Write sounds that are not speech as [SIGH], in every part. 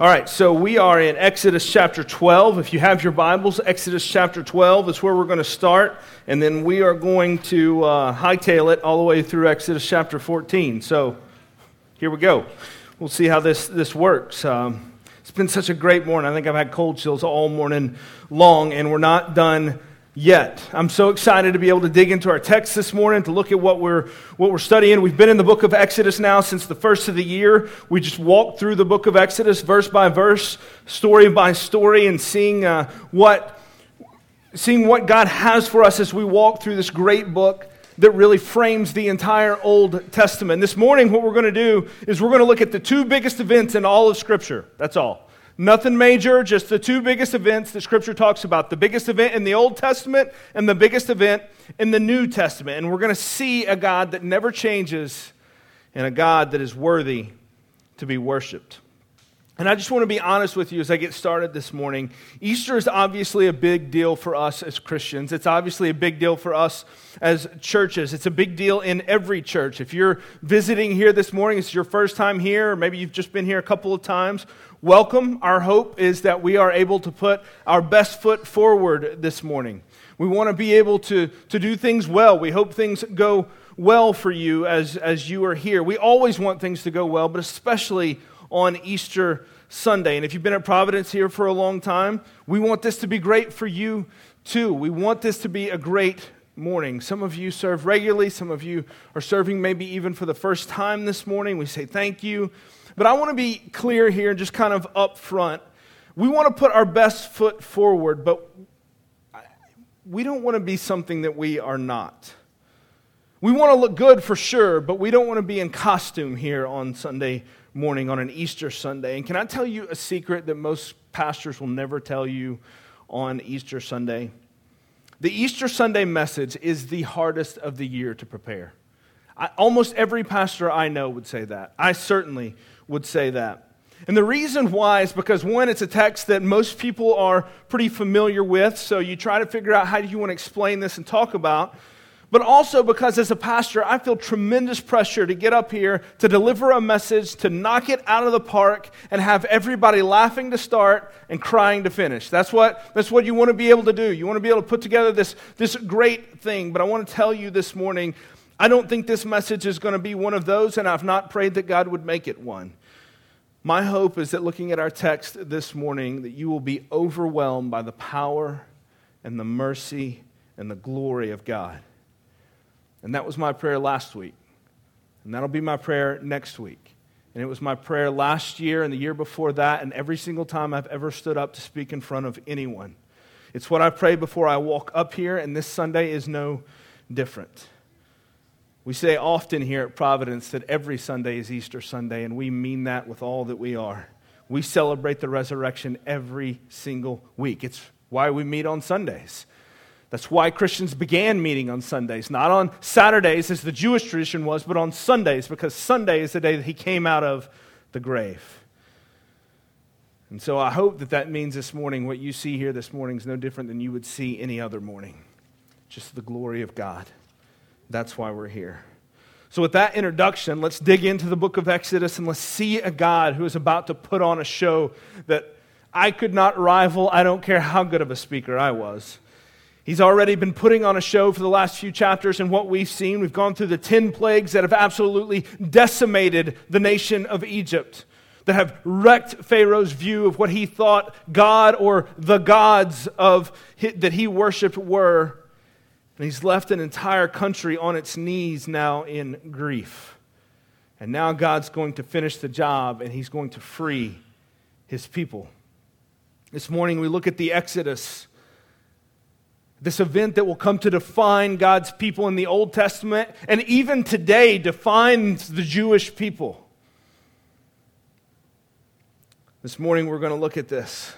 All right, so we are in Exodus chapter 12. If you have your Bibles, Exodus chapter 12 is where we're going to start, and then we are going to uh, hightail it all the way through Exodus chapter 14. So here we go. We'll see how this, this works. Um, it's been such a great morning. I think I've had cold chills all morning long, and we're not done yet. I'm so excited to be able to dig into our text this morning to look at what we're what we're studying. We've been in the book of Exodus now since the first of the year. We just walked through the book of Exodus verse by verse, story by story, and seeing uh, what seeing what God has for us as we walk through this great book that really frames the entire Old Testament. This morning, what we're going to do is we're going to look at the two biggest events in all of Scripture. That's all. Nothing major, just the two biggest events that Scripture talks about the biggest event in the Old Testament and the biggest event in the New Testament. And we're going to see a God that never changes and a God that is worthy to be worshiped. And I just want to be honest with you as I get started this morning. Easter is obviously a big deal for us as Christians. It's obviously a big deal for us as churches. It's a big deal in every church. If you're visiting here this morning, it's your first time here, or maybe you've just been here a couple of times, welcome. Our hope is that we are able to put our best foot forward this morning. We want to be able to, to do things well. We hope things go well for you as, as you are here. We always want things to go well, but especially on Easter Sunday. And if you've been at Providence here for a long time, we want this to be great for you too. We want this to be a great morning. Some of you serve regularly, some of you are serving maybe even for the first time this morning. We say thank you. But I want to be clear here and just kind of up front. We want to put our best foot forward, but we don't want to be something that we are not. We want to look good for sure, but we don't want to be in costume here on Sunday morning on an Easter Sunday. And can I tell you a secret that most pastors will never tell you on Easter Sunday? The Easter Sunday message is the hardest of the year to prepare. I, almost every pastor I know would say that. I certainly would say that. And the reason why is because, one, it's a text that most people are pretty familiar with, so you try to figure out how do you want to explain this and talk about but also because as a pastor, I feel tremendous pressure to get up here, to deliver a message, to knock it out of the park, and have everybody laughing to start and crying to finish. That's what, that's what you want to be able to do. You want to be able to put together this, this great thing. But I want to tell you this morning, I don't think this message is going to be one of those, and I've not prayed that God would make it one. My hope is that looking at our text this morning, that you will be overwhelmed by the power and the mercy and the glory of God. And that was my prayer last week. And that'll be my prayer next week. And it was my prayer last year and the year before that, and every single time I've ever stood up to speak in front of anyone. It's what I pray before I walk up here, and this Sunday is no different. We say often here at Providence that every Sunday is Easter Sunday, and we mean that with all that we are. We celebrate the resurrection every single week. It's why we meet on Sundays. That's why Christians began meeting on Sundays, not on Saturdays as the Jewish tradition was, but on Sundays, because Sunday is the day that he came out of the grave. And so I hope that that means this morning, what you see here this morning is no different than you would see any other morning. Just the glory of God. That's why we're here. So, with that introduction, let's dig into the book of Exodus and let's see a God who is about to put on a show that I could not rival. I don't care how good of a speaker I was. He's already been putting on a show for the last few chapters, and what we've seen, we've gone through the 10 plagues that have absolutely decimated the nation of Egypt, that have wrecked Pharaoh's view of what he thought God or the gods of, that he worshiped were. And he's left an entire country on its knees now in grief. And now God's going to finish the job, and he's going to free his people. This morning we look at the Exodus this event that will come to define God's people in the Old Testament and even today defines the Jewish people. This morning we're going to look at this.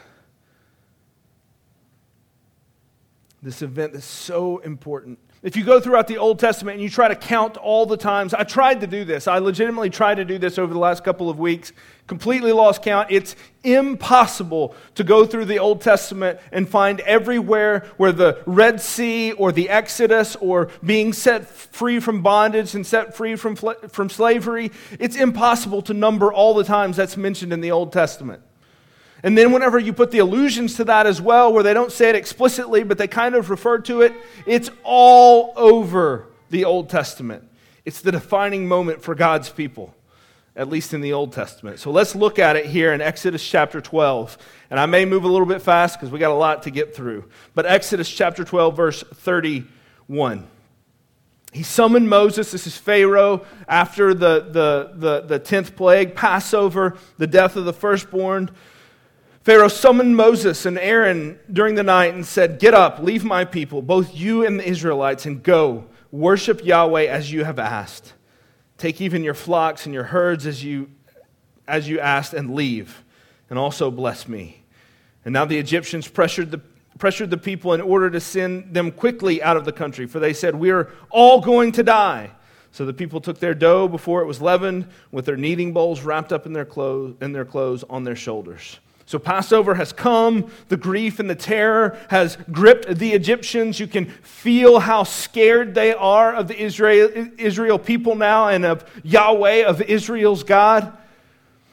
This event is so important. If you go throughout the Old Testament and you try to count all the times, I tried to do this. I legitimately tried to do this over the last couple of weeks, completely lost count. It's impossible to go through the Old Testament and find everywhere where the Red Sea or the Exodus or being set free from bondage and set free from, from slavery. It's impossible to number all the times that's mentioned in the Old Testament. And then, whenever you put the allusions to that as well, where they don't say it explicitly, but they kind of refer to it, it's all over the Old Testament. It's the defining moment for God's people, at least in the Old Testament. So let's look at it here in Exodus chapter 12. And I may move a little bit fast because we got a lot to get through. But Exodus chapter 12, verse 31. He summoned Moses, this is Pharaoh, after the, the, the, the 10th plague, Passover, the death of the firstborn. Pharaoh summoned Moses and Aaron during the night and said, Get up, leave my people, both you and the Israelites, and go. Worship Yahweh as you have asked. Take even your flocks and your herds as you, as you asked, and leave. And also bless me. And now the Egyptians pressured the, pressured the people in order to send them quickly out of the country, for they said, We are all going to die. So the people took their dough before it was leavened, with their kneading bowls wrapped up in their clothes, in their clothes on their shoulders. So Passover has come. The grief and the terror has gripped the Egyptians. You can feel how scared they are of the Israel, Israel people now and of Yahweh, of Israel's God.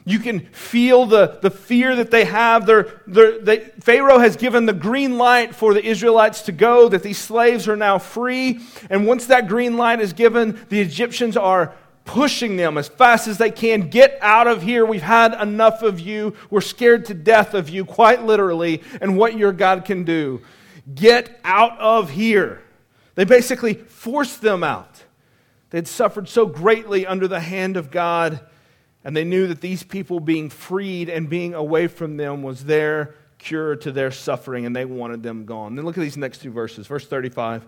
You can feel the, the fear that they have. They're, they're, they, Pharaoh has given the green light for the Israelites to go, that these slaves are now free. And once that green light is given, the Egyptians are pushing them as fast as they can. Get out of here. We've had enough of you. We're scared to death of you, quite literally, and what your God can do. Get out of here. They basically forced them out. They'd suffered so greatly under the hand of God, and they knew that these people being freed and being away from them was their cure to their suffering, and they wanted them gone. Then look at these next two verses. Verse 35.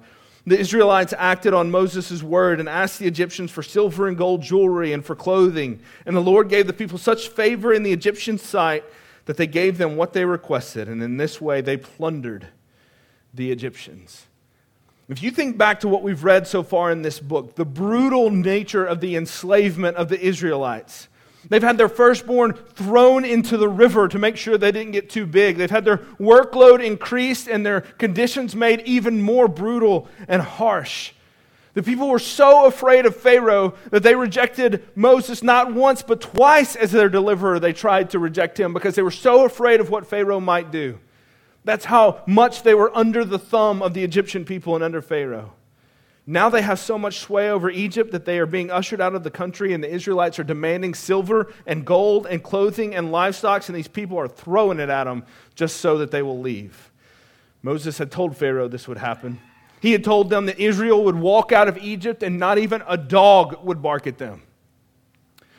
The Israelites acted on Moses' word and asked the Egyptians for silver and gold jewelry and for clothing. And the Lord gave the people such favor in the Egyptian sight that they gave them what they requested. And in this way, they plundered the Egyptians. If you think back to what we've read so far in this book, the brutal nature of the enslavement of the Israelites, They've had their firstborn thrown into the river to make sure they didn't get too big. They've had their workload increased and their conditions made even more brutal and harsh. The people were so afraid of Pharaoh that they rejected Moses not once but twice as their deliverer. They tried to reject him because they were so afraid of what Pharaoh might do. That's how much they were under the thumb of the Egyptian people and under Pharaoh. Now they have so much sway over Egypt that they are being ushered out of the country, and the Israelites are demanding silver and gold and clothing and livestock, and these people are throwing it at them just so that they will leave. Moses had told Pharaoh this would happen. He had told them that Israel would walk out of Egypt and not even a dog would bark at them.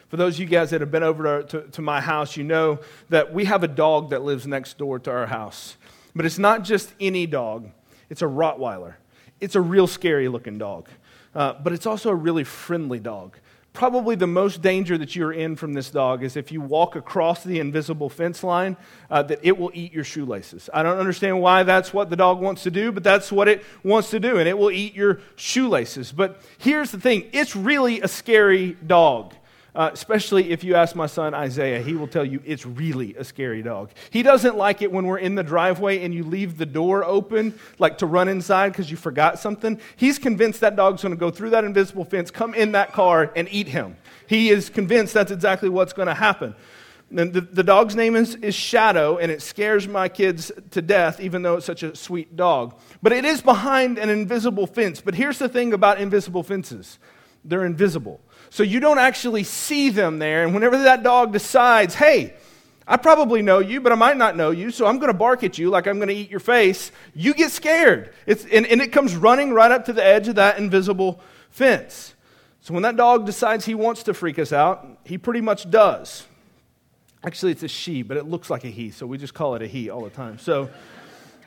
For those of you guys that have been over to, to, to my house, you know that we have a dog that lives next door to our house. But it's not just any dog, it's a Rottweiler. It's a real scary looking dog, uh, but it's also a really friendly dog. Probably the most danger that you're in from this dog is if you walk across the invisible fence line, uh, that it will eat your shoelaces. I don't understand why that's what the dog wants to do, but that's what it wants to do, and it will eat your shoelaces. But here's the thing it's really a scary dog. Uh, especially if you ask my son Isaiah, he will tell you it's really a scary dog. He doesn't like it when we're in the driveway and you leave the door open, like to run inside because you forgot something. He's convinced that dog's going to go through that invisible fence, come in that car, and eat him. He is convinced that's exactly what's going to happen. And the, the dog's name is, is Shadow, and it scares my kids to death, even though it's such a sweet dog. But it is behind an invisible fence. But here's the thing about invisible fences they're invisible. So you don't actually see them there. And whenever that dog decides, hey, I probably know you, but I might not know you, so I'm going to bark at you like I'm going to eat your face, you get scared. It's, and, and it comes running right up to the edge of that invisible fence. So when that dog decides he wants to freak us out, he pretty much does. Actually, it's a she, but it looks like a he, so we just call it a he all the time. So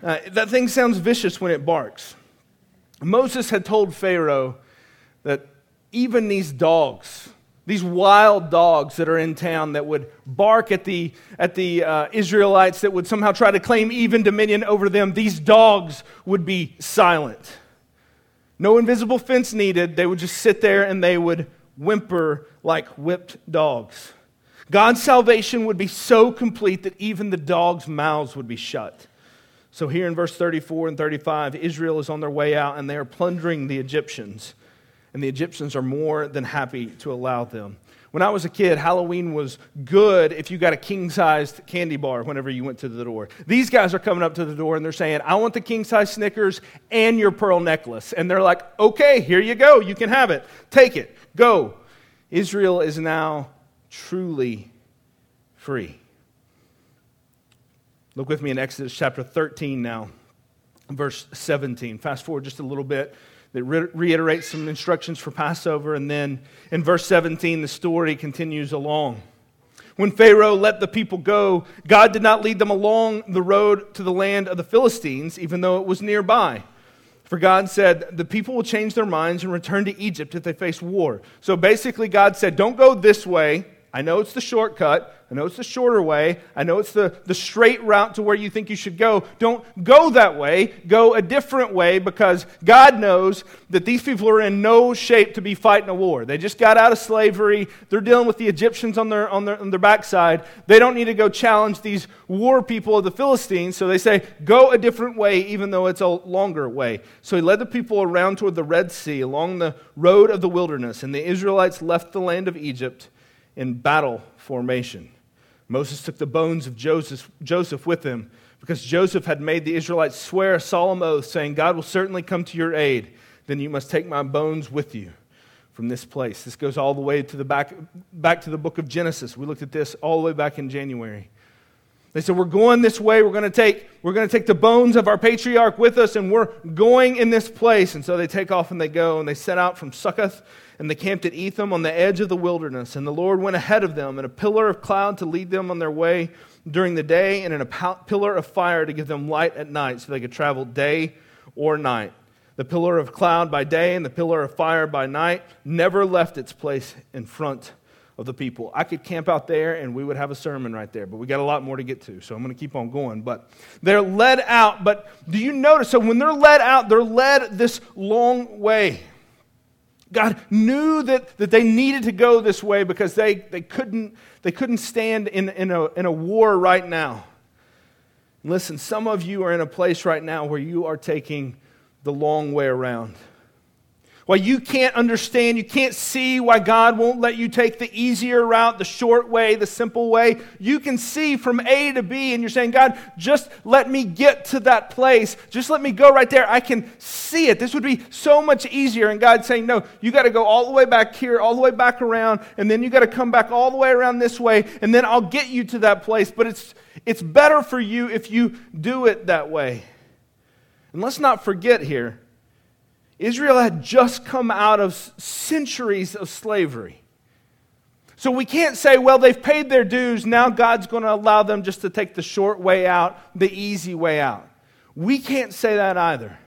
uh, that thing sounds vicious when it barks. Moses had told Pharaoh that even these dogs, these wild dogs that are in town that would bark at the, at the uh, Israelites, that would somehow try to claim even dominion over them, these dogs would be silent. No invisible fence needed. They would just sit there and they would whimper like whipped dogs. God's salvation would be so complete that even the dogs' mouths would be shut. So, here in verse 34 and 35, Israel is on their way out and they are plundering the Egyptians and the Egyptians are more than happy to allow them. when I was a kid, Halloween was good if you got a king sized candy bar whenever you went to the door. These guys are coming up to the door and they're saying, I want the king size Snickers and your pearl necklace. And they're like, okay, here you go. You can have it. Take it. Go. Israel is now truly free. Look with me in Exodus chapter 13 now, verse 17. Fast forward just a little bit that re- reiterates some instructions for Passover. And then in verse 17, the story continues along. When Pharaoh let the people go, God did not lead them along the road to the land of the Philistines, even though it was nearby. For God said, The people will change their minds and return to Egypt if they face war. So basically, God said, Don't go this way. I know it's the shortcut. I know it's the shorter way. I know it's the, the straight route to where you think you should go. Don't go that way. Go a different way because God knows that these people are in no shape to be fighting a war. They just got out of slavery. They're dealing with the Egyptians on their, on their, on their backside. They don't need to go challenge these war people of the Philistines. So they say, go a different way, even though it's a longer way. So he led the people around toward the Red Sea along the road of the wilderness. And the Israelites left the land of Egypt in battle formation. Moses took the bones of Joseph, Joseph with him because Joseph had made the Israelites swear a solemn oath, saying, God will certainly come to your aid. Then you must take my bones with you from this place. This goes all the way to the back, back to the book of Genesis. We looked at this all the way back in January. They said, We're going this way. We're going to take, we're going to take the bones of our patriarch with us, and we're going in this place. And so they take off and they go, and they set out from Succoth and they camped at Etham on the edge of the wilderness. And the Lord went ahead of them in a pillar of cloud to lead them on their way during the day, and in a pillar of fire to give them light at night so they could travel day or night. The pillar of cloud by day and the pillar of fire by night never left its place in front of the people. I could camp out there and we would have a sermon right there, but we got a lot more to get to, so I'm going to keep on going. But they're led out, but do you notice? So when they're led out, they're led this long way. God knew that, that they needed to go this way because they, they, couldn't, they couldn't stand in, in, a, in a war right now. Listen, some of you are in a place right now where you are taking the long way around why you can't understand, you can't see why God won't let you take the easier route, the short way, the simple way. You can see from A to B, and you're saying, God, just let me get to that place. Just let me go right there. I can see it. This would be so much easier. And God's saying, No, you got to go all the way back here, all the way back around, and then you got to come back all the way around this way, and then I'll get you to that place. But it's, it's better for you if you do it that way. And let's not forget here Israel had just come out of centuries of slavery. So we can't say, well, they've paid their dues, now God's going to allow them just to take the short way out, the easy way out. We can't say that either.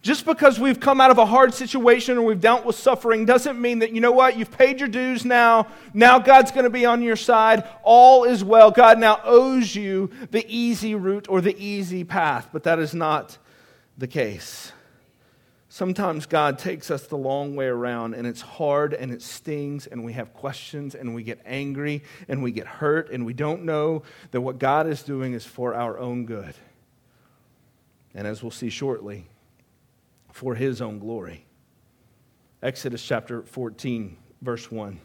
Just because we've come out of a hard situation or we've dealt with suffering doesn't mean that, you know what, you've paid your dues now. Now God's going to be on your side. All is well. God now owes you the easy route or the easy path, but that is not the case. Sometimes God takes us the long way around and it's hard and it stings and we have questions and we get angry and we get hurt and we don't know that what God is doing is for our own good. And as we'll see shortly, for his own glory. Exodus chapter 14, verse 1.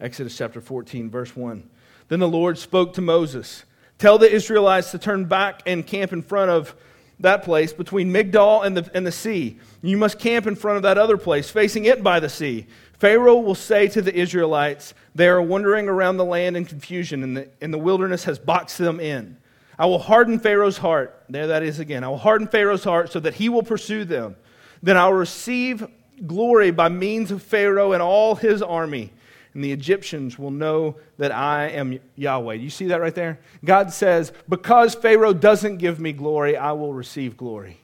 Exodus chapter 14, verse 1. Then the Lord spoke to Moses Tell the Israelites to turn back and camp in front of that place between Migdol and the, and the sea. You must camp in front of that other place, facing it by the sea. Pharaoh will say to the Israelites, They are wandering around the land in confusion, and the, and the wilderness has boxed them in. I will harden Pharaoh's heart. There that is again. I will harden Pharaoh's heart so that he will pursue them. Then I will receive glory by means of Pharaoh and all his army and the Egyptians will know that I am Yahweh. You see that right there? God says, Because Pharaoh doesn't give me glory, I will receive glory.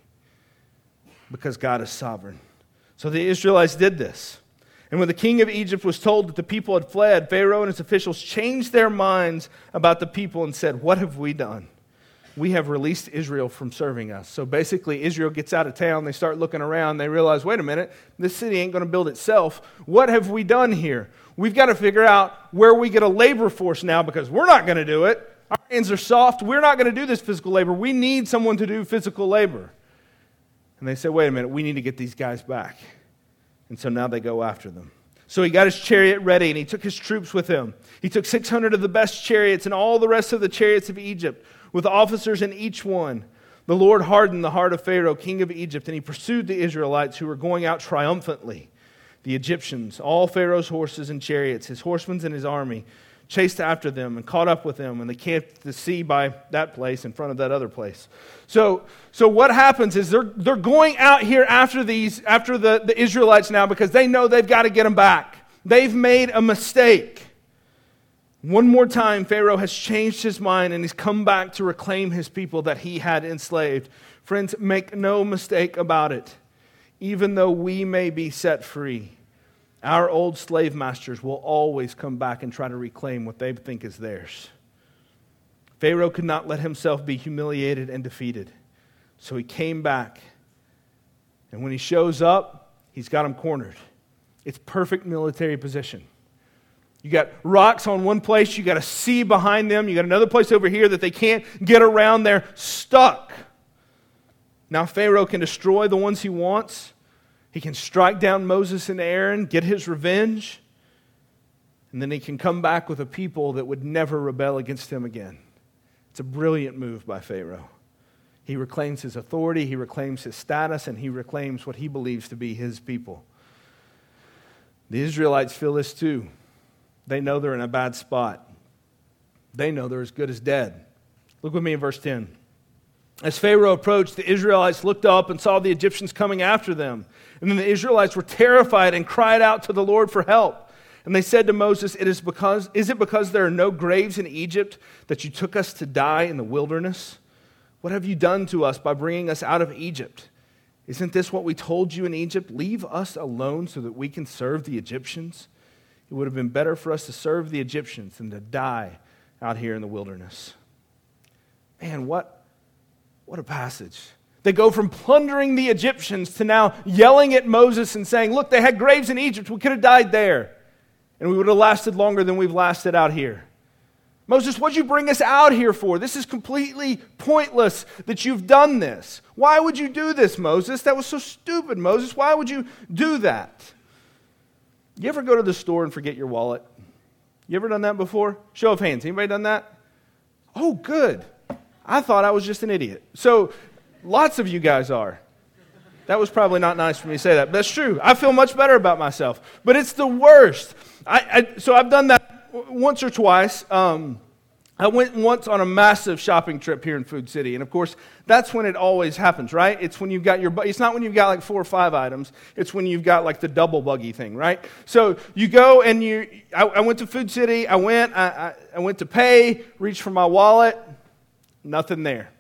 Because God is sovereign. So the Israelites did this. And when the king of Egypt was told that the people had fled, Pharaoh and his officials changed their minds about the people and said, What have we done? we have released Israel from serving us. So basically, Israel gets out of town. They start looking around. They realize, wait a minute, this city ain't going to build itself. What have we done here? We've got to figure out where we get a labor force now because we're not going to do it. Our hands are soft. We're not going to do this physical labor. We need someone to do physical labor. And they say, wait a minute, we need to get these guys back. And so now they go after them. So he got his chariot ready and he took his troops with him. He took 600 of the best chariots and all the rest of the chariots of Egypt, with officers in each one. The Lord hardened the heart of Pharaoh, king of Egypt, and he pursued the Israelites who were going out triumphantly. The Egyptians, all Pharaoh's horses and chariots, his horsemen and his army, chased after them and caught up with them, and they camped the sea by that place in front of that other place. So, so what happens is they're, they're going out here after these, after the, the Israelites now because they know they've got to get them back. They've made a mistake. One more time, Pharaoh has changed his mind and he's come back to reclaim his people that he had enslaved. Friends, make no mistake about it. Even though we may be set free, our old slave masters will always come back and try to reclaim what they think is theirs. Pharaoh could not let himself be humiliated and defeated. So he came back. And when he shows up, he's got him cornered. It's perfect military position. You got rocks on one place, you got a sea behind them, you got another place over here that they can't get around. They're stuck. Now, Pharaoh can destroy the ones he wants. He can strike down Moses and Aaron, get his revenge, and then he can come back with a people that would never rebel against him again. It's a brilliant move by Pharaoh. He reclaims his authority, he reclaims his status, and he reclaims what he believes to be his people. The Israelites feel this too. They know they're in a bad spot. They know they're as good as dead. Look with me in verse 10. As Pharaoh approached, the Israelites looked up and saw the Egyptians coming after them. And then the Israelites were terrified and cried out to the Lord for help. And they said to Moses, it is, because, is it because there are no graves in Egypt that you took us to die in the wilderness? What have you done to us by bringing us out of Egypt? Isn't this what we told you in Egypt? Leave us alone so that we can serve the Egyptians. It would have been better for us to serve the Egyptians than to die out here in the wilderness. Man, what, what a passage. They go from plundering the Egyptians to now yelling at Moses and saying, Look, they had graves in Egypt. We could have died there. And we would have lasted longer than we've lasted out here. Moses, what'd you bring us out here for? This is completely pointless that you've done this. Why would you do this, Moses? That was so stupid, Moses. Why would you do that? You ever go to the store and forget your wallet? You ever done that before? Show of hands. Anybody done that? Oh, good. I thought I was just an idiot. So, lots of you guys are. That was probably not nice for me to say that, but that's true. I feel much better about myself. But it's the worst. I, I so I've done that once or twice. Um, I went once on a massive shopping trip here in Food City, and of course, that's when it always happens, right? It's when you've got your, it's not when you've got like four or five items, it's when you've got like the double buggy thing, right? So you go and you, I, I went to Food City, I went, I, I, I went to pay, reached for my wallet, nothing there.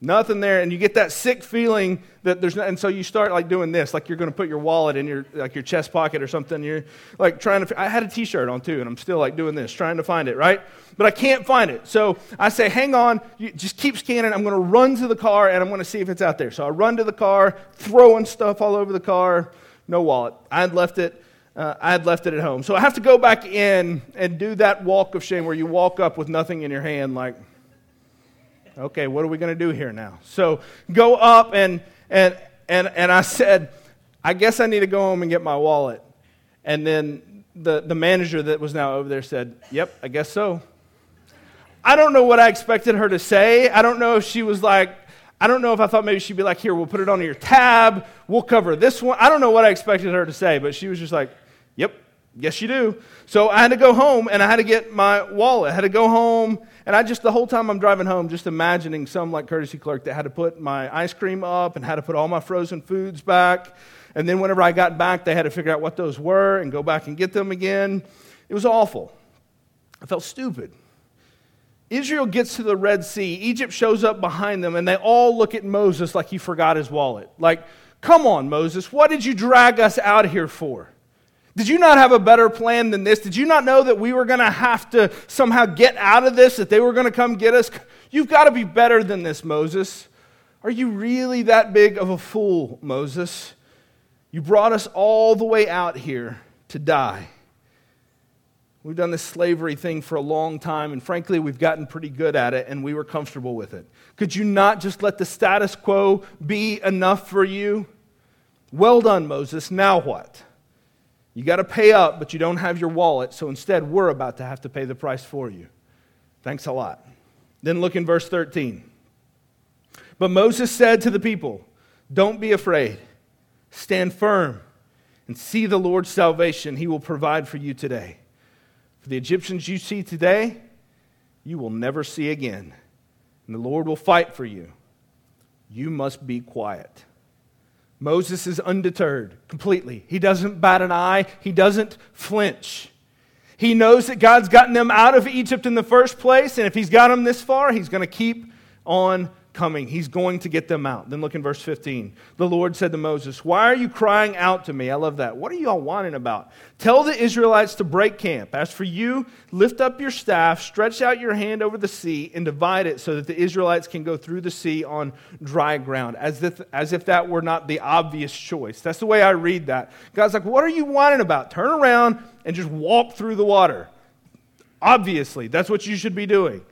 Nothing there, and you get that sick feeling that there's, not, and so you start like doing this, like you're going to put your wallet in your like your chest pocket or something. You're like trying to. I had a T-shirt on too, and I'm still like doing this, trying to find it, right? But I can't find it. So I say, "Hang on, you just keep scanning. I'm going to run to the car and I'm going to see if it's out there." So I run to the car, throwing stuff all over the car. No wallet. I had left it. Uh, I had left it at home. So I have to go back in and do that walk of shame where you walk up with nothing in your hand, like okay, what are we going to do here now? So go up and, and, and, and I said, I guess I need to go home and get my wallet. And then the, the manager that was now over there said, Yep, I guess so. I don't know what I expected her to say. I don't know if she was like, I don't know if I thought maybe she'd be like, Here, we'll put it on your tab. We'll cover this one. I don't know what I expected her to say, but she was just like, Yep, Yes, you do. So I had to go home and I had to get my wallet. I had to go home and I just, the whole time I'm driving home, just imagining some like courtesy clerk that had to put my ice cream up and had to put all my frozen foods back. And then whenever I got back, they had to figure out what those were and go back and get them again. It was awful. I felt stupid. Israel gets to the Red Sea. Egypt shows up behind them and they all look at Moses like he forgot his wallet. Like, come on, Moses, what did you drag us out here for? Did you not have a better plan than this? Did you not know that we were going to have to somehow get out of this, that they were going to come get us? You've got to be better than this, Moses. Are you really that big of a fool, Moses? You brought us all the way out here to die. We've done this slavery thing for a long time, and frankly, we've gotten pretty good at it, and we were comfortable with it. Could you not just let the status quo be enough for you? Well done, Moses. Now what? You got to pay up, but you don't have your wallet, so instead, we're about to have to pay the price for you. Thanks a lot. Then look in verse 13. But Moses said to the people, Don't be afraid, stand firm, and see the Lord's salvation he will provide for you today. For the Egyptians you see today, you will never see again, and the Lord will fight for you. You must be quiet. Moses is undeterred completely. He doesn't bat an eye, he doesn't flinch. He knows that God's gotten them out of Egypt in the first place, and if he's got them this far, he's going to keep on coming. He's going to get them out. Then look in verse 15. The Lord said to Moses, Why are you crying out to me? I love that. What are you all whining about? Tell the Israelites to break camp. As for you, lift up your staff, stretch out your hand over the sea, and divide it so that the Israelites can go through the sea on dry ground, as if, as if that were not the obvious choice. That's the way I read that. God's like, What are you whining about? Turn around and just walk through the water. Obviously, that's what you should be doing.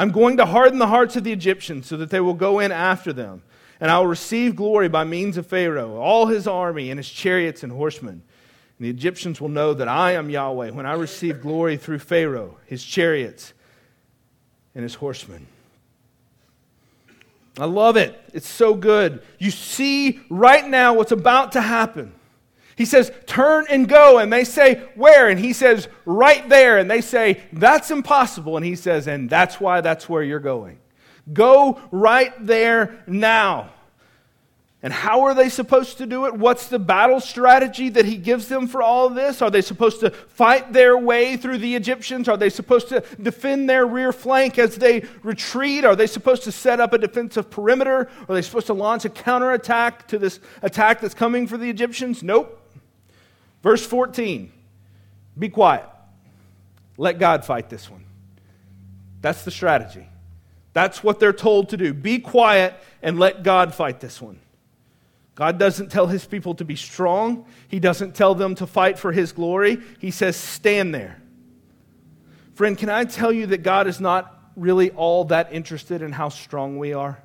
I'm going to harden the hearts of the Egyptians so that they will go in after them. And I will receive glory by means of Pharaoh, all his army, and his chariots and horsemen. And the Egyptians will know that I am Yahweh when I receive glory through Pharaoh, his chariots, and his horsemen. I love it. It's so good. You see right now what's about to happen. He says, Turn and go. And they say, Where? And he says, Right there. And they say, That's impossible. And he says, And that's why that's where you're going. Go right there now. And how are they supposed to do it? What's the battle strategy that he gives them for all of this? Are they supposed to fight their way through the Egyptians? Are they supposed to defend their rear flank as they retreat? Are they supposed to set up a defensive perimeter? Are they supposed to launch a counterattack to this attack that's coming for the Egyptians? Nope. Verse 14 be quiet. Let God fight this one. That's the strategy. That's what they're told to do. Be quiet and let God fight this one. God doesn't tell his people to be strong, he doesn't tell them to fight for his glory. He says, stand there. Friend, can I tell you that God is not really all that interested in how strong we are?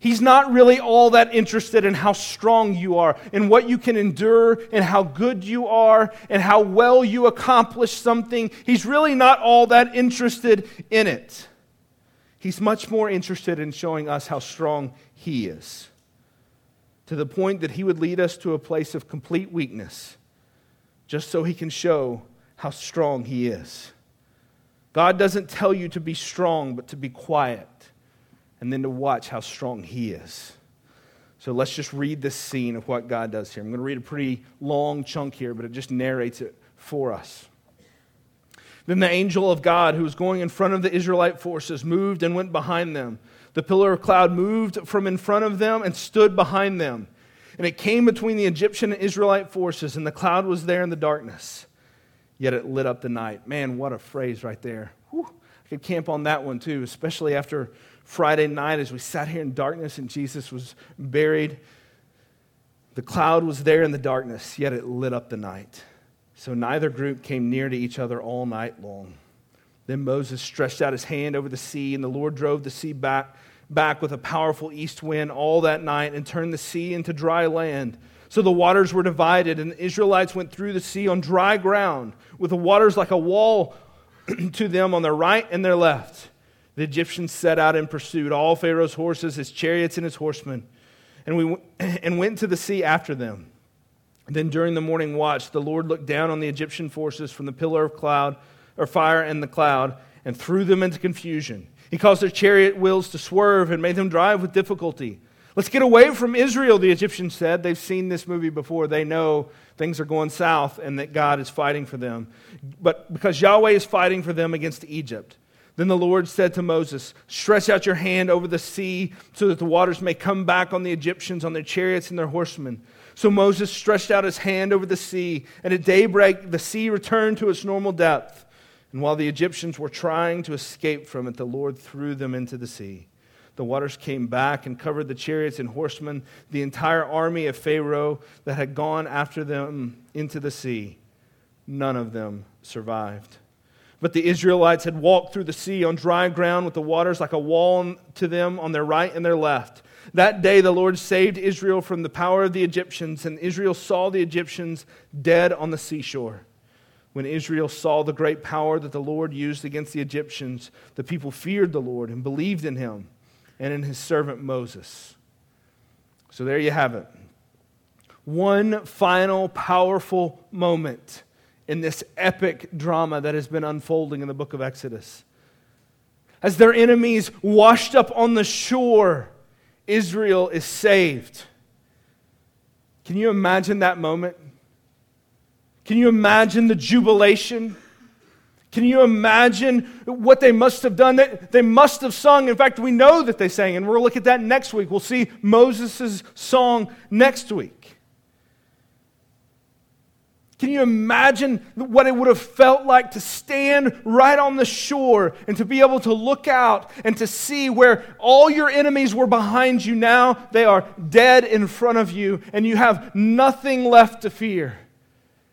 He's not really all that interested in how strong you are, in what you can endure, and how good you are, and how well you accomplish something. He's really not all that interested in it. He's much more interested in showing us how strong He is, to the point that He would lead us to a place of complete weakness, just so He can show how strong He is. God doesn't tell you to be strong, but to be quiet and then to watch how strong He is. So let's just read this scene of what God does here. I'm going to read a pretty long chunk here, but it just narrates it for us. Then the angel of God, who was going in front of the Israelite forces, moved and went behind them. The pillar of cloud moved from in front of them and stood behind them. And it came between the Egyptian and Israelite forces, and the cloud was there in the darkness. Yet it lit up the night. Man, what a phrase right there. Whew. I could camp on that one too, especially after Friday night as we sat here in darkness and Jesus was buried. The cloud was there in the darkness, yet it lit up the night. So neither group came near to each other all night long. Then Moses stretched out his hand over the sea, and the Lord drove the sea back, back with a powerful east wind all that night and turned the sea into dry land. So the waters were divided, and the Israelites went through the sea on dry ground, with the waters like a wall [CLEARS THROAT] to them on their right and their left. The Egyptians set out and pursued all Pharaoh's horses, his chariots, and his horsemen, and, we, [CLEARS THROAT] and went to the sea after them. Then during the morning watch, the Lord looked down on the Egyptian forces from the pillar of cloud or fire and the cloud and threw them into confusion. He caused their chariot wheels to swerve and made them drive with difficulty. Let's get away from Israel, the Egyptians said. They've seen this movie before. They know things are going south and that God is fighting for them. But because Yahweh is fighting for them against Egypt. Then the Lord said to Moses, Stretch out your hand over the sea so that the waters may come back on the Egyptians, on their chariots and their horsemen. So Moses stretched out his hand over the sea, and at daybreak the sea returned to its normal depth. And while the Egyptians were trying to escape from it, the Lord threw them into the sea. The waters came back and covered the chariots and horsemen, the entire army of Pharaoh that had gone after them into the sea. None of them survived. But the Israelites had walked through the sea on dry ground with the waters like a wall to them on their right and their left. That day the Lord saved Israel from the power of the Egyptians, and Israel saw the Egyptians dead on the seashore. When Israel saw the great power that the Lord used against the Egyptians, the people feared the Lord and believed in him and in his servant Moses. So there you have it. One final powerful moment in this epic drama that has been unfolding in the book of Exodus. As their enemies washed up on the shore, Israel is saved. Can you imagine that moment? Can you imagine the jubilation? Can you imagine what they must have done? They must have sung. In fact, we know that they sang, and we'll look at that next week. We'll see Moses' song next week. Can you imagine what it would have felt like to stand right on the shore and to be able to look out and to see where all your enemies were behind you? Now they are dead in front of you, and you have nothing left to fear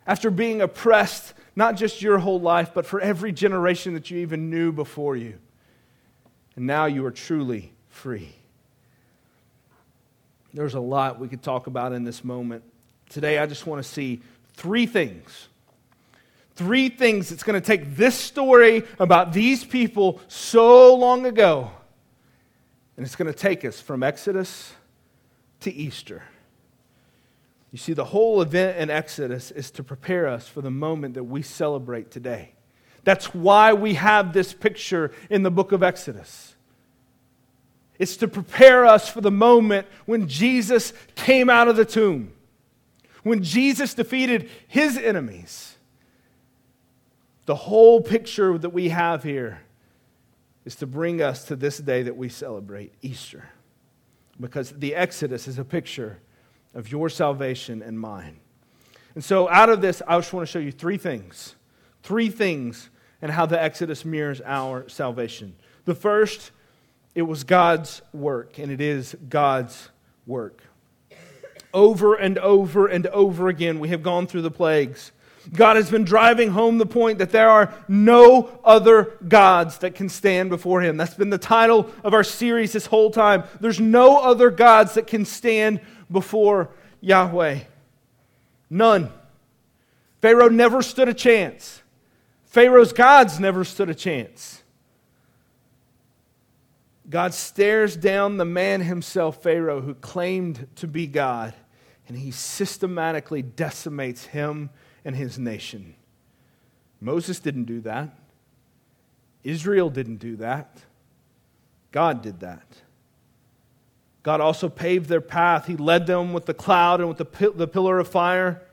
after being oppressed, not just your whole life, but for every generation that you even knew before you. And now you are truly free. There's a lot we could talk about in this moment. Today, I just want to see three things. Three things that's going to take this story about these people so long ago, and it's going to take us from Exodus to Easter. You see, the whole event in Exodus is to prepare us for the moment that we celebrate today. That's why we have this picture in the book of Exodus. It's to prepare us for the moment when Jesus came out of the tomb when Jesus defeated his enemies. The whole picture that we have here is to bring us to this day that we celebrate, Easter. Because the Exodus is a picture of your salvation and mine. And so, out of this, I just want to show you three things. Three things and how the Exodus mirrors our salvation. The first, it was God's work, and it is God's work over and over and over again. We have gone through the plagues. God has been driving home the point that there are no other gods that can stand before him. That's been the title of our series this whole time. There's no other gods that can stand before Yahweh. None. Pharaoh never stood a chance. Pharaoh's gods never stood a chance. God stares down the man himself, Pharaoh, who claimed to be God and he systematically decimates him and his nation. Moses didn't do that. Israel didn't do that. God did that. God also paved their path. He led them with the cloud and with the, the pillar of fire.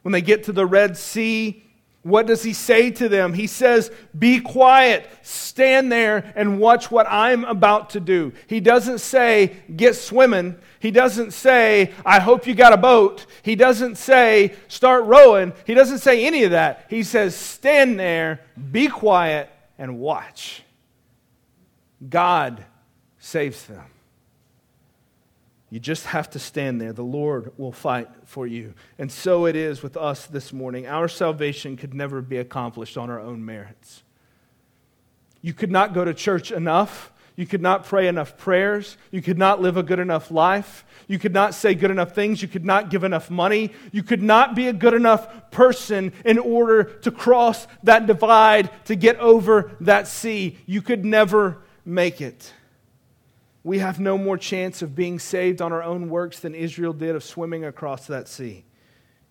When they get to the Red Sea, what does he say to them? He says, Be quiet, stand there, and watch what I'm about to do. He doesn't say, Get swimming. He doesn't say, I hope you got a boat. He doesn't say, Start rowing. He doesn't say any of that. He says, Stand there, be quiet, and watch. God saves them. You just have to stand there. The Lord will fight for you. And so it is with us this morning. Our salvation could never be accomplished on our own merits. You could not go to church enough. You could not pray enough prayers. You could not live a good enough life. You could not say good enough things. You could not give enough money. You could not be a good enough person in order to cross that divide, to get over that sea. You could never make it. We have no more chance of being saved on our own works than Israel did of swimming across that sea.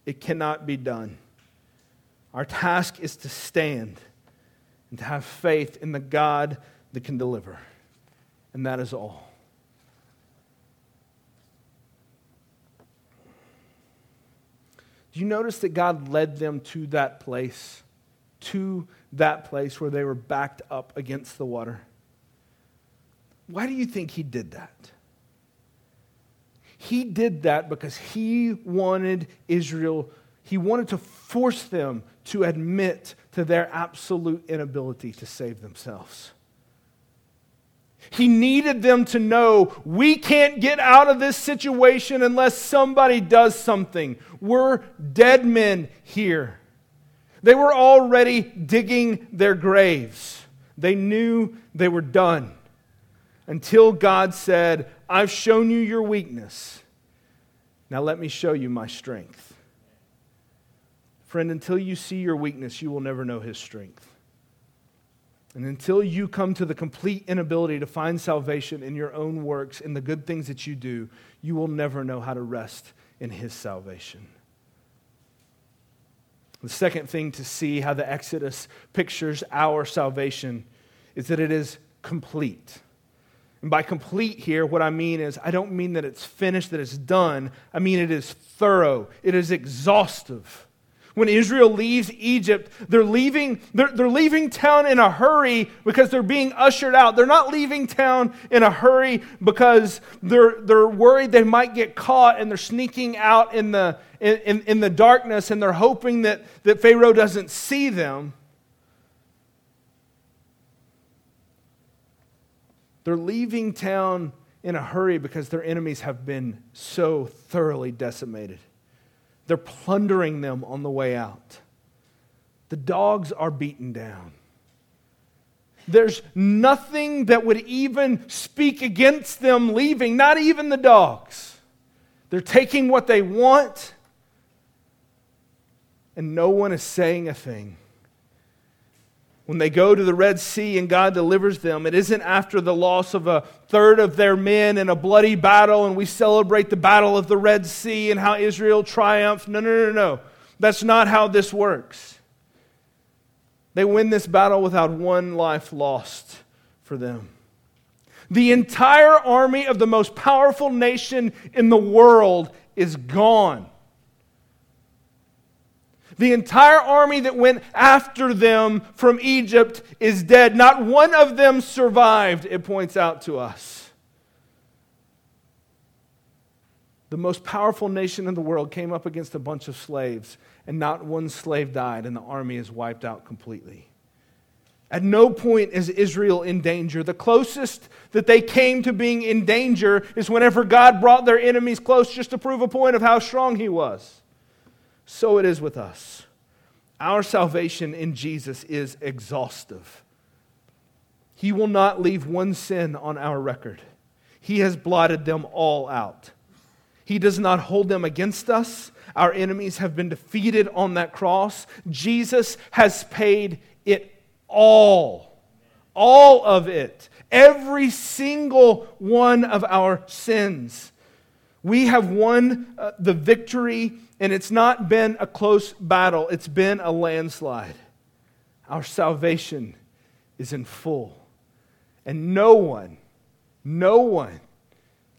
It cannot be done. Our task is to stand and to have faith in the God that can deliver. And that is all. Do you notice that God led them to that place? To that place where they were backed up against the water? Why do you think he did that? He did that because he wanted Israel, he wanted to force them to admit to their absolute inability to save themselves. He needed them to know we can't get out of this situation unless somebody does something. We're dead men here. They were already digging their graves, they knew they were done. Until God said, I've shown you your weakness. Now let me show you my strength. Friend, until you see your weakness, you will never know his strength. And until you come to the complete inability to find salvation in your own works, in the good things that you do, you will never know how to rest in his salvation. The second thing to see how the Exodus pictures our salvation is that it is complete. And by complete here, what I mean is, I don't mean that it's finished, that it's done. I mean it is thorough, it is exhaustive. When Israel leaves Egypt, they're leaving, they're, they're leaving town in a hurry because they're being ushered out. They're not leaving town in a hurry because they're, they're worried they might get caught and they're sneaking out in the, in, in, in the darkness and they're hoping that, that Pharaoh doesn't see them. They're leaving town in a hurry because their enemies have been so thoroughly decimated. They're plundering them on the way out. The dogs are beaten down. There's nothing that would even speak against them leaving, not even the dogs. They're taking what they want, and no one is saying a thing. When they go to the Red Sea and God delivers them, it isn't after the loss of a third of their men in a bloody battle and we celebrate the battle of the Red Sea and how Israel triumphed. No, no, no, no. That's not how this works. They win this battle without one life lost for them. The entire army of the most powerful nation in the world is gone. The entire army that went after them from Egypt is dead. Not one of them survived, it points out to us. The most powerful nation in the world came up against a bunch of slaves, and not one slave died, and the army is wiped out completely. At no point is Israel in danger. The closest that they came to being in danger is whenever God brought their enemies close just to prove a point of how strong he was so it is with us. Our salvation in Jesus is exhaustive. He will not leave one sin on our record. He has blotted them all out. He does not hold them against us. Our enemies have been defeated on that cross. Jesus has paid it all. All of it. Every single one of our sins. We have won uh, the victory and it's not been a close battle, it's been a landslide. Our salvation is in full. And no one, no one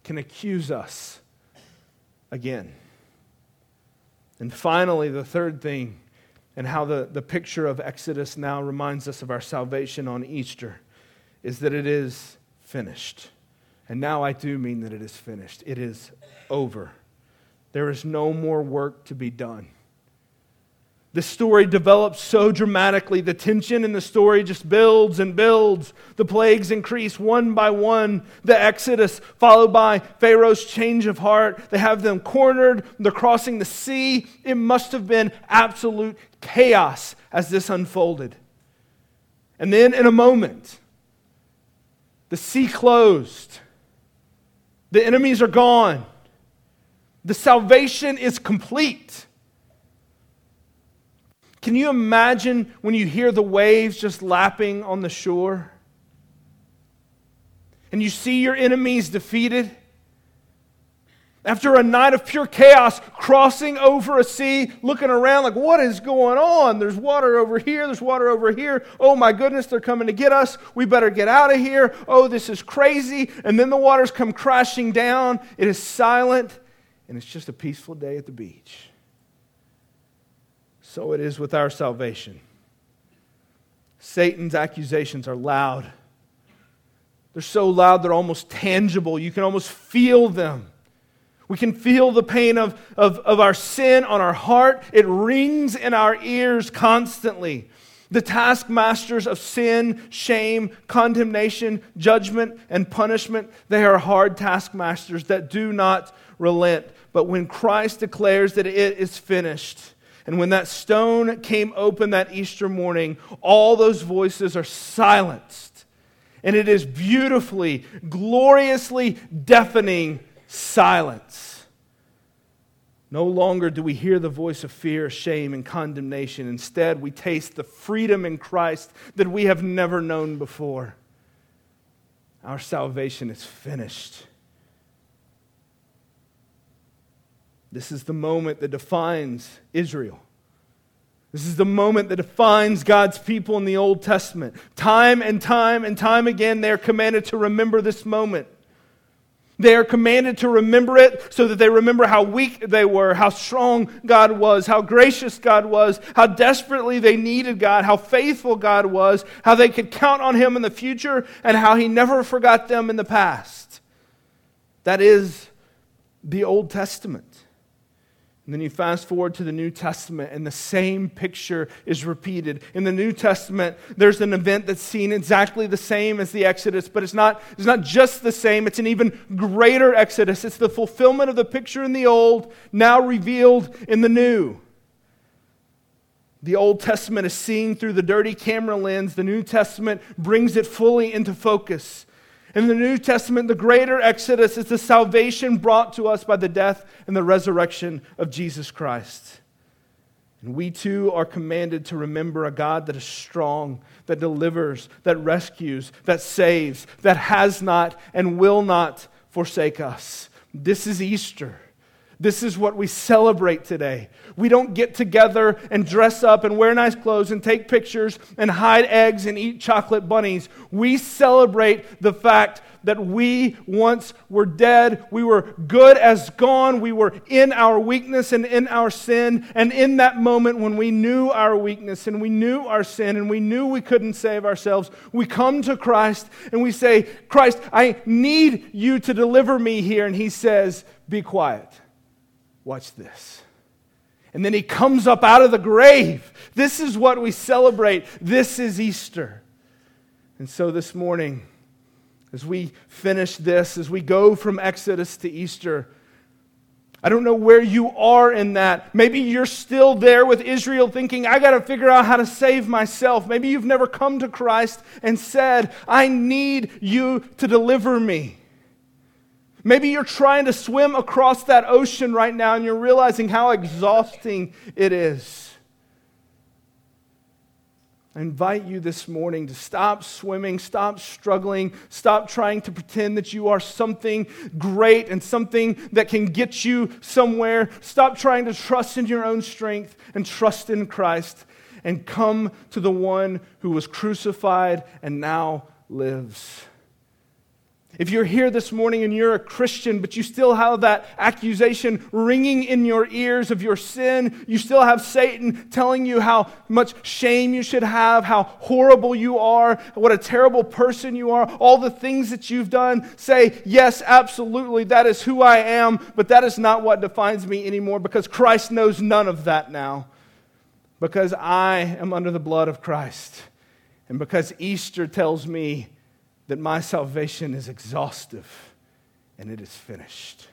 can accuse us again. And finally, the third thing, and how the, the picture of Exodus now reminds us of our salvation on Easter, is that it is finished. And now I do mean that it is finished. It is over. There is no more work to be done. The story develops so dramatically. The tension in the story just builds and builds. The plagues increase one by one. The Exodus, followed by Pharaoh's change of heart. They have them cornered. They're crossing the sea. It must have been absolute chaos as this unfolded. And then, in a moment, the sea closed. The enemies are gone. The salvation is complete. Can you imagine when you hear the waves just lapping on the shore? And you see your enemies defeated? After a night of pure chaos, crossing over a sea, looking around like, what is going on? There's water over here, there's water over here. Oh my goodness, they're coming to get us. We better get out of here. Oh, this is crazy. And then the waters come crashing down. It is silent and it's just a peaceful day at the beach. So it is with our salvation. Satan's accusations are loud. They're so loud, they're almost tangible. You can almost feel them. We can feel the pain of, of, of our sin on our heart. It rings in our ears constantly. The taskmasters of sin, shame, condemnation, judgment, and punishment, they are hard taskmasters that do not relent. But when Christ declares that it is finished, and when that stone came open that Easter morning, all those voices are silenced. And it is beautifully, gloriously deafening silence. No longer do we hear the voice of fear, shame, and condemnation. Instead, we taste the freedom in Christ that we have never known before. Our salvation is finished. This is the moment that defines Israel. This is the moment that defines God's people in the Old Testament. Time and time and time again, they are commanded to remember this moment. They are commanded to remember it so that they remember how weak they were, how strong God was, how gracious God was, how desperately they needed God, how faithful God was, how they could count on Him in the future, and how He never forgot them in the past. That is the Old Testament. And then you fast forward to the New Testament, and the same picture is repeated. In the New Testament, there's an event that's seen exactly the same as the Exodus, but it's not, it's not just the same, it's an even greater Exodus. It's the fulfillment of the picture in the Old, now revealed in the New. The Old Testament is seen through the dirty camera lens, the New Testament brings it fully into focus. In the New Testament, the greater exodus is the salvation brought to us by the death and the resurrection of Jesus Christ. And we too are commanded to remember a God that is strong, that delivers, that rescues, that saves, that has not and will not forsake us. This is Easter. This is what we celebrate today. We don't get together and dress up and wear nice clothes and take pictures and hide eggs and eat chocolate bunnies. We celebrate the fact that we once were dead. We were good as gone. We were in our weakness and in our sin. And in that moment when we knew our weakness and we knew our sin and we knew we couldn't save ourselves, we come to Christ and we say, Christ, I need you to deliver me here. And He says, Be quiet. Watch this. And then he comes up out of the grave. This is what we celebrate. This is Easter. And so this morning, as we finish this, as we go from Exodus to Easter, I don't know where you are in that. Maybe you're still there with Israel thinking, I got to figure out how to save myself. Maybe you've never come to Christ and said, I need you to deliver me. Maybe you're trying to swim across that ocean right now and you're realizing how exhausting it is. I invite you this morning to stop swimming, stop struggling, stop trying to pretend that you are something great and something that can get you somewhere. Stop trying to trust in your own strength and trust in Christ and come to the one who was crucified and now lives. If you're here this morning and you're a Christian, but you still have that accusation ringing in your ears of your sin, you still have Satan telling you how much shame you should have, how horrible you are, what a terrible person you are, all the things that you've done, say, Yes, absolutely, that is who I am, but that is not what defines me anymore because Christ knows none of that now. Because I am under the blood of Christ. And because Easter tells me that my salvation is exhaustive and it is finished.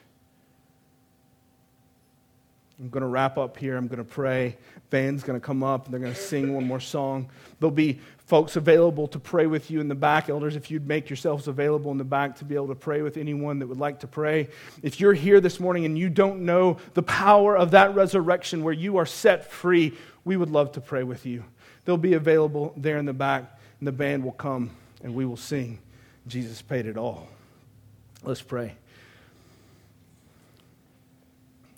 I'm going to wrap up here. I'm going to pray. Band's going to come up and they're going to sing one more song. There'll be folks available to pray with you in the back. Elders, if you'd make yourselves available in the back to be able to pray with anyone that would like to pray. If you're here this morning and you don't know the power of that resurrection where you are set free, we would love to pray with you. They'll be available there in the back, and the band will come and we will sing. Jesus paid it all. Let's pray.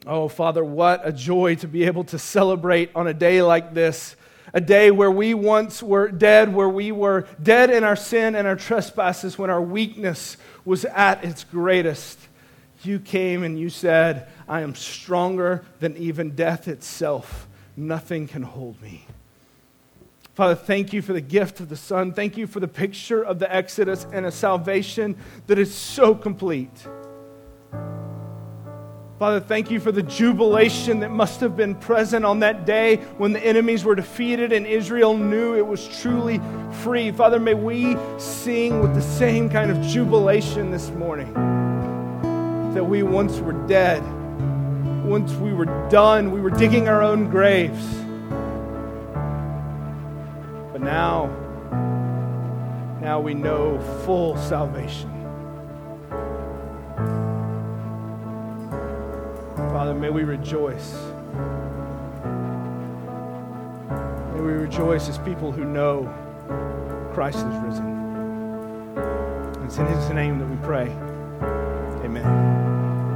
Oh, Father, what a joy to be able to celebrate on a day like this. A day where we once were dead, where we were dead in our sin and our trespasses, when our weakness was at its greatest. You came and you said, I am stronger than even death itself. Nothing can hold me. Father, thank you for the gift of the Son. Thank you for the picture of the Exodus and a salvation that is so complete. Father, thank you for the jubilation that must have been present on that day when the enemies were defeated and Israel knew it was truly free. Father, may we sing with the same kind of jubilation this morning that we once were dead, once we were done, we were digging our own graves now, Now we know full salvation. Father, may we rejoice. May we rejoice as people who know Christ is risen. It's in his name that we pray.